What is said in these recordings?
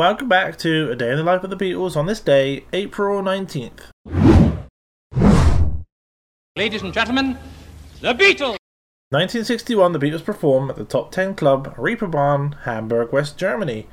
Welcome back to A Day in the Life of the Beatles on this day, April 19th. Ladies and gentlemen, the Beatles! 1961, the Beatles perform at the Top 10 Club, Reeperbahn, Hamburg, West Germany.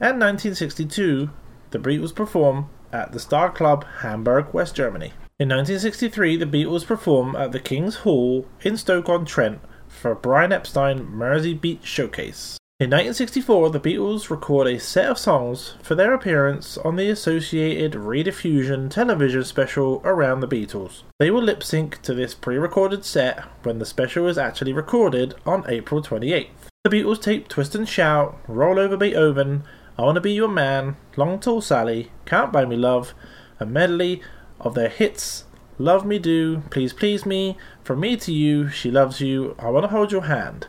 And 1962, the Beatles perform at the Star Club, Hamburg, West Germany. In 1963, the Beatles perform at the King's Hall in Stoke-on-Trent for Brian Epstein Mersey Beat Showcase. In 1964, the Beatles record a set of songs for their appearance on the associated rediffusion television special Around the Beatles. They will lip sync to this pre recorded set when the special is actually recorded on April 28th. The Beatles tape Twist and Shout, Roll Over Beethoven, I Wanna Be Your Man, Long Tall Sally, Can't Buy Me Love, a medley of their hits Love Me Do, Please Please Me, From Me to You, She Loves You, I Wanna Hold Your Hand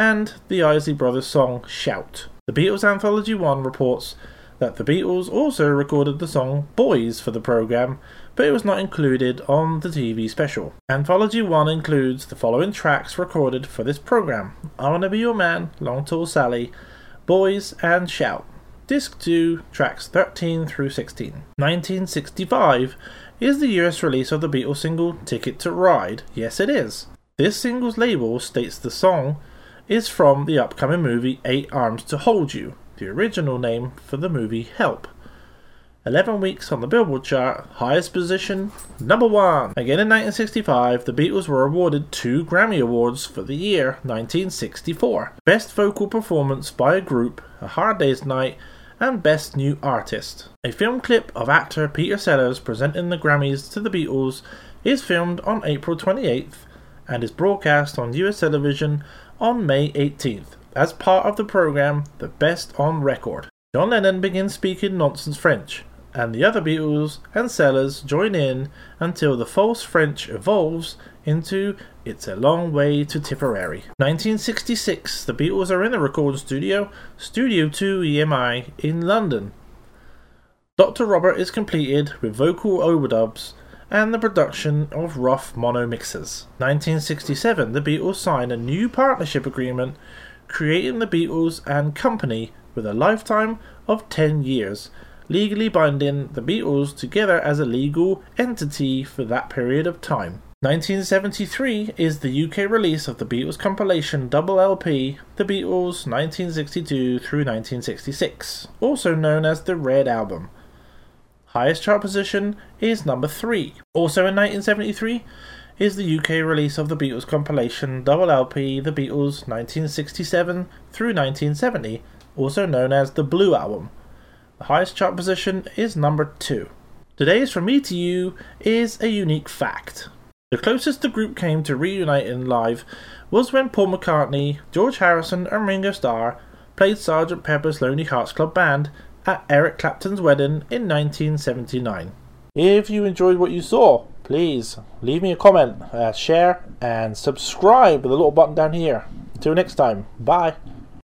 and the Isley Brothers song Shout. The Beatles Anthology 1 reports that the Beatles also recorded the song Boys for the programme, but it was not included on the TV special. Anthology 1 includes the following tracks recorded for this programme I Wanna Be Your Man, Long Tall Sally, Boys, and Shout. Disc 2, tracks 13 through 16. 1965 is the US release of the Beatles single Ticket to Ride. Yes, it is. This single's label states the song is from the upcoming movie Eight Arms to Hold You, the original name for the movie Help. 11 weeks on the Billboard chart, highest position, number one. Again in 1965, the Beatles were awarded two Grammy Awards for the year 1964 Best Vocal Performance by a Group, A Hard Day's Night, and Best New Artist. A film clip of actor Peter Sellers presenting the Grammys to the Beatles is filmed on April 28th and is broadcast on US television on May 18th as part of the program The Best on Record. John Lennon begins speaking nonsense French, and the other Beatles and Sellers join in until the false French evolves into It's a Long Way to Tipperary. 1966, the Beatles are in the recording studio, Studio 2 EMI, in London. Dr. Robert is completed with vocal overdubs and the production of rough mono mixers. 1967, the Beatles signed a new partnership agreement creating the Beatles and Company with a lifetime of 10 years, legally binding the Beatles together as a legal entity for that period of time. 1973 is the UK release of the Beatles compilation double LP, The Beatles 1962 through 1966, also known as the Red Album. Highest chart position is number 3. Also in 1973 is the UK release of the Beatles compilation double LP The Beatles 1967 through 1970, also known as the Blue Album. The highest chart position is number 2. Today's From Me to You is a unique fact. The closest the group came to reuniting live was when Paul McCartney, George Harrison, and Ringo Starr played Sgt. Pepper's Lonely Hearts Club Band at Eric Clapton's wedding in 1979. If you enjoyed what you saw, please leave me a comment, uh, share, and subscribe with the little button down here. Until next time, bye.